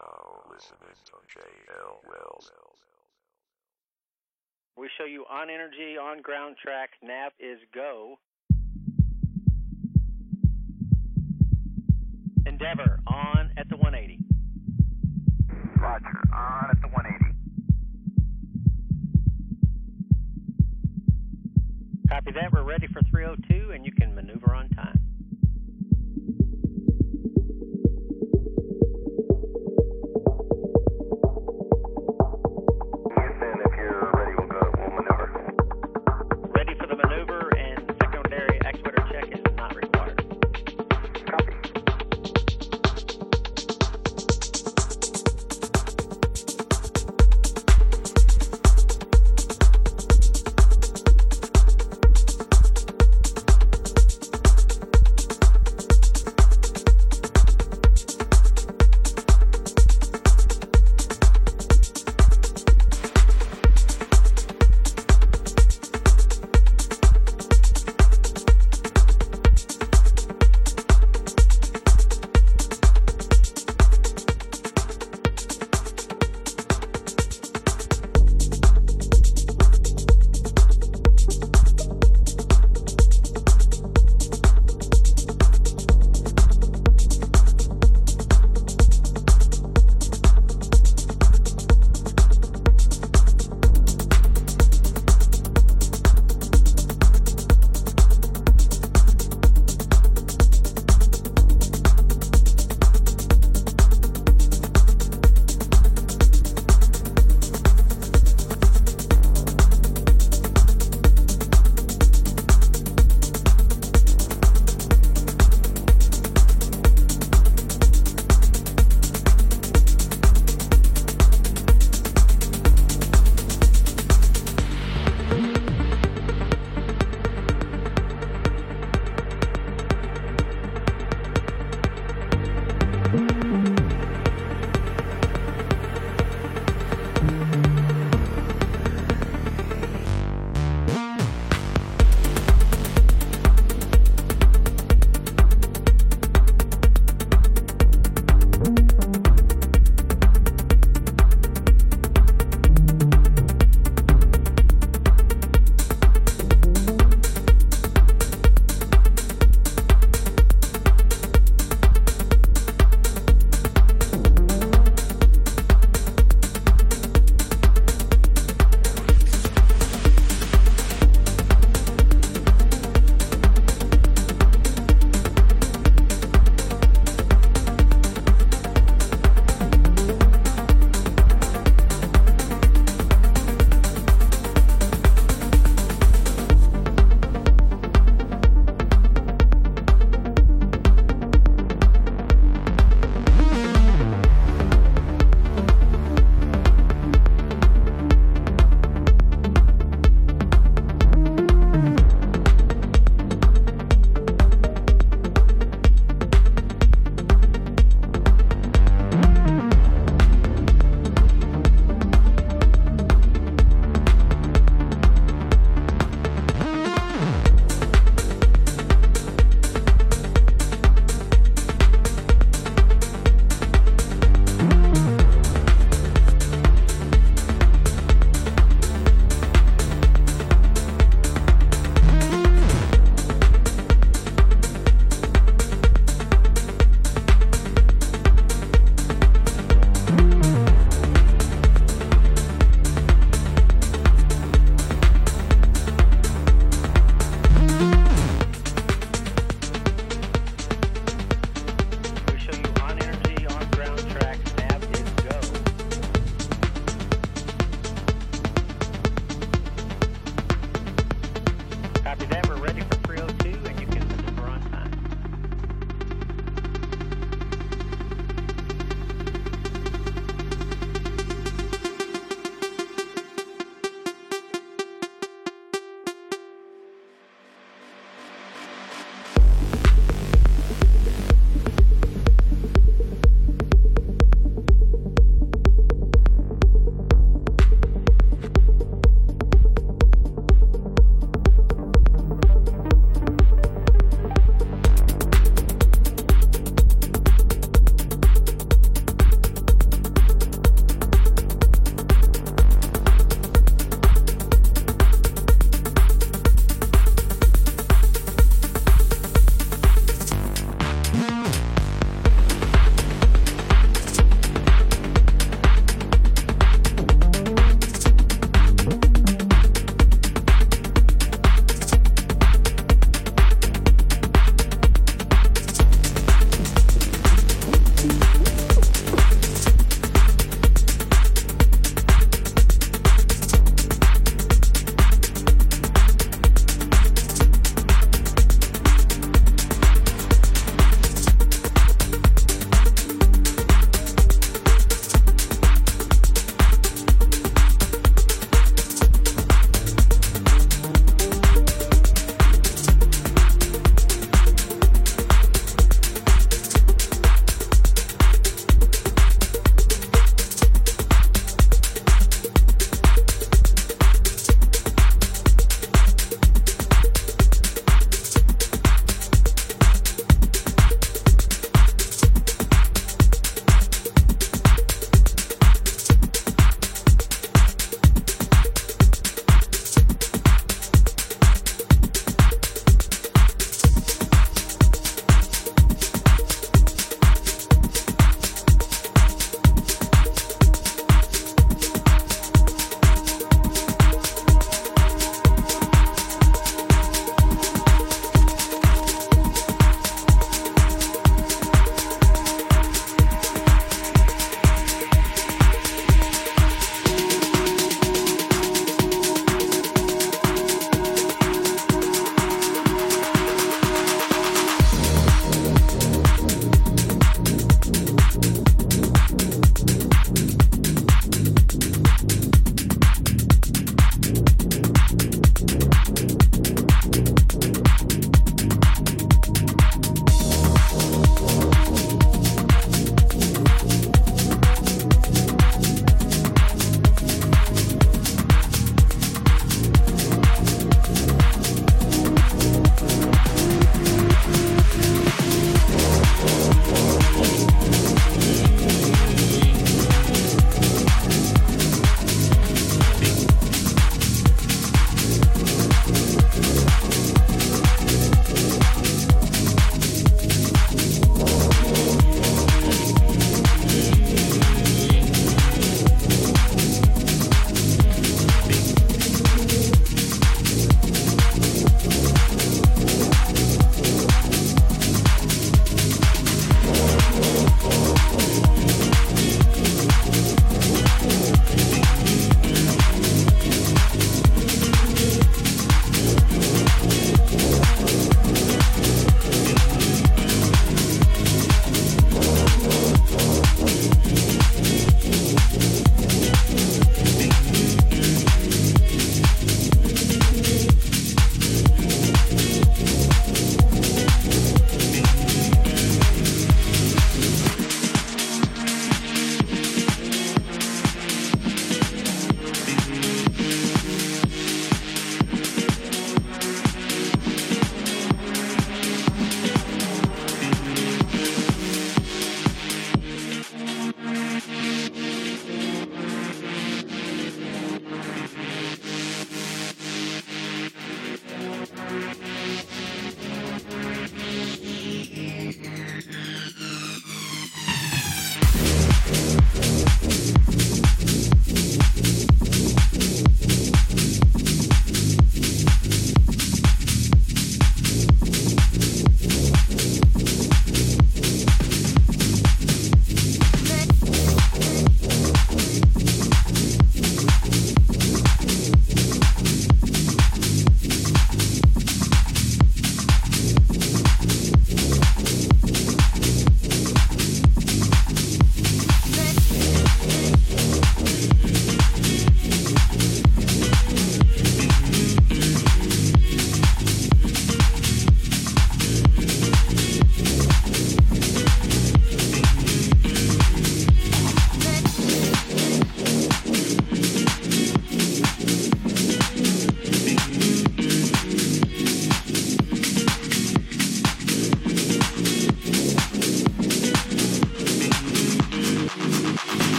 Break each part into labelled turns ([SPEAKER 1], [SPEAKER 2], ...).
[SPEAKER 1] now listening to J.L. Wells.
[SPEAKER 2] We show you on energy, on ground track, nav is go. Endeavour on at the 180.
[SPEAKER 3] Roger, on at the 180.
[SPEAKER 2] Copy that. We're ready for 302 and you can maneuver on time.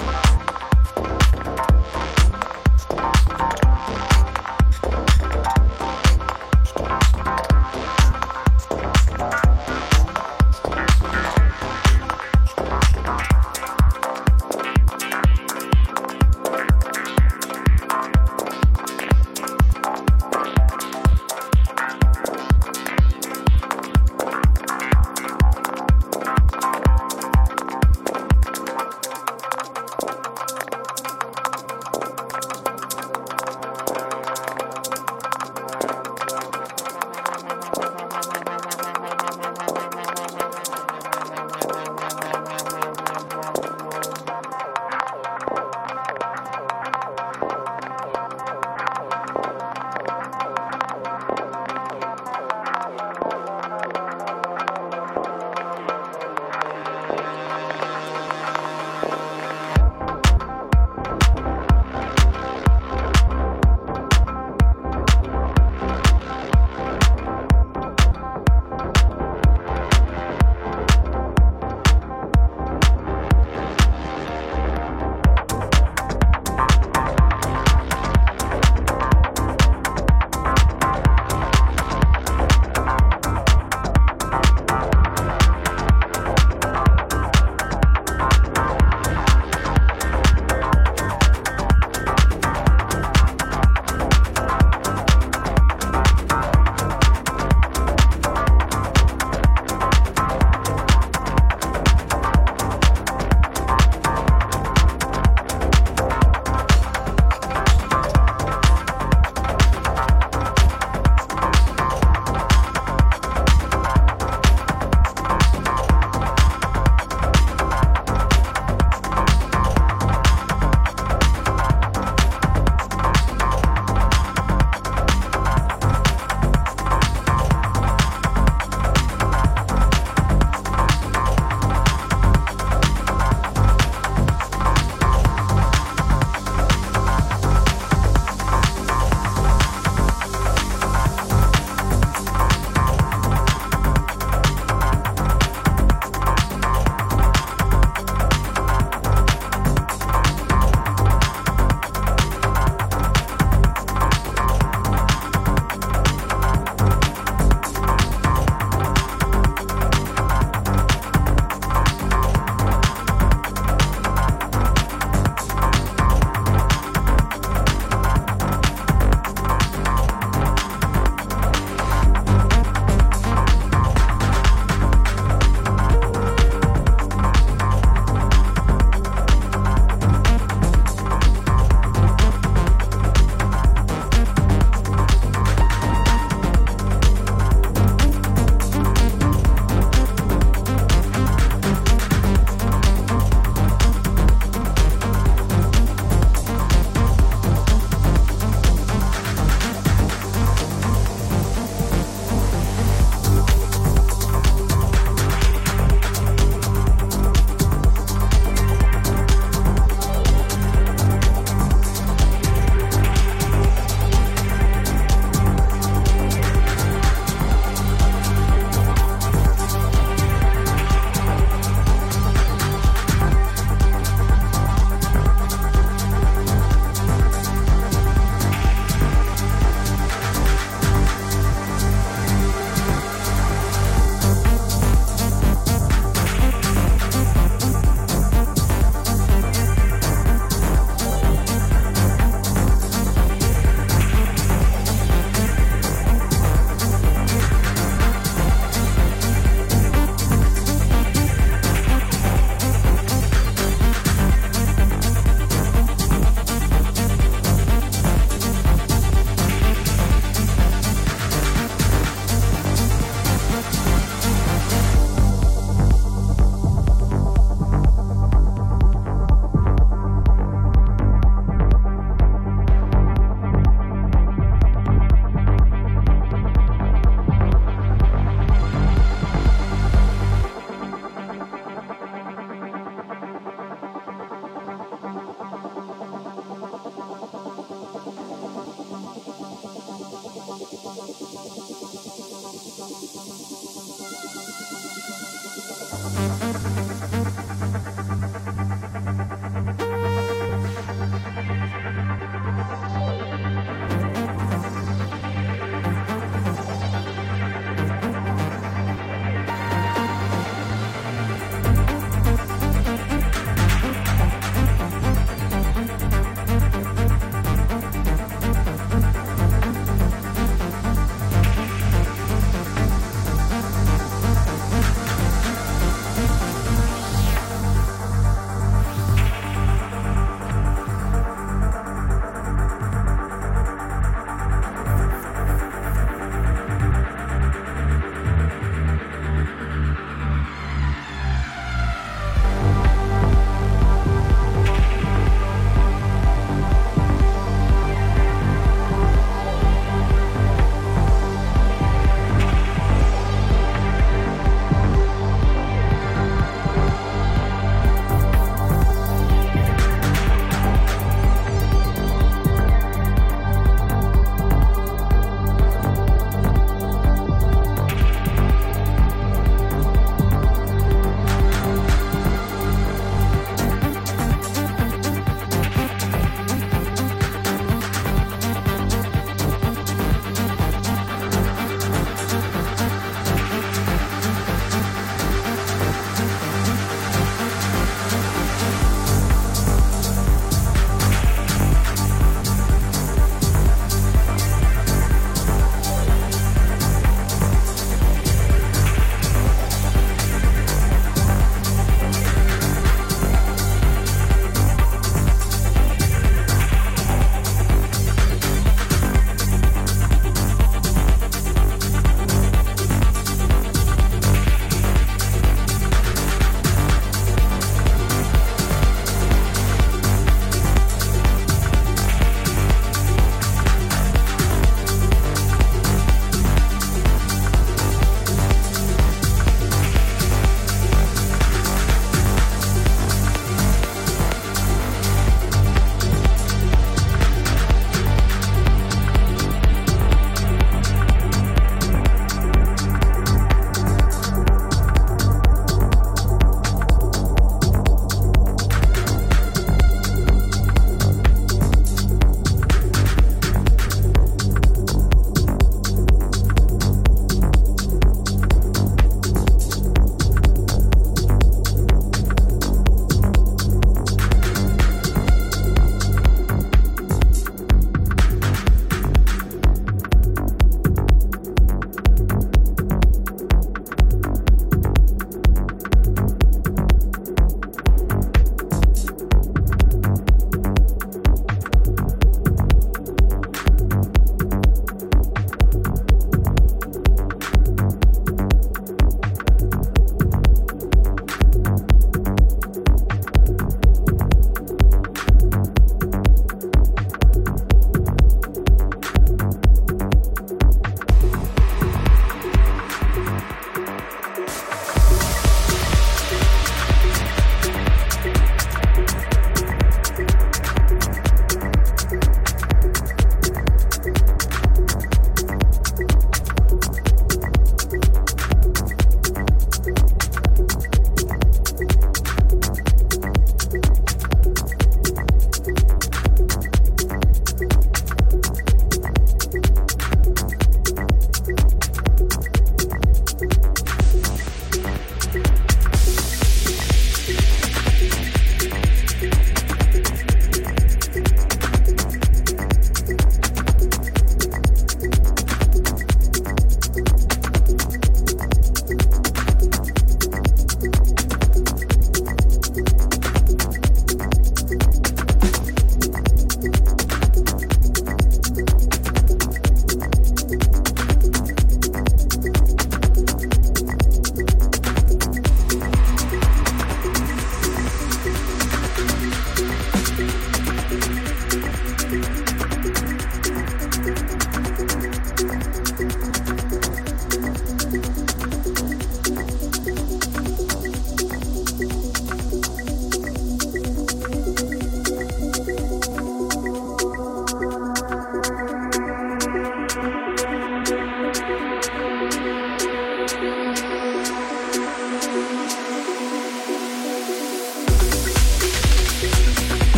[SPEAKER 1] Bye.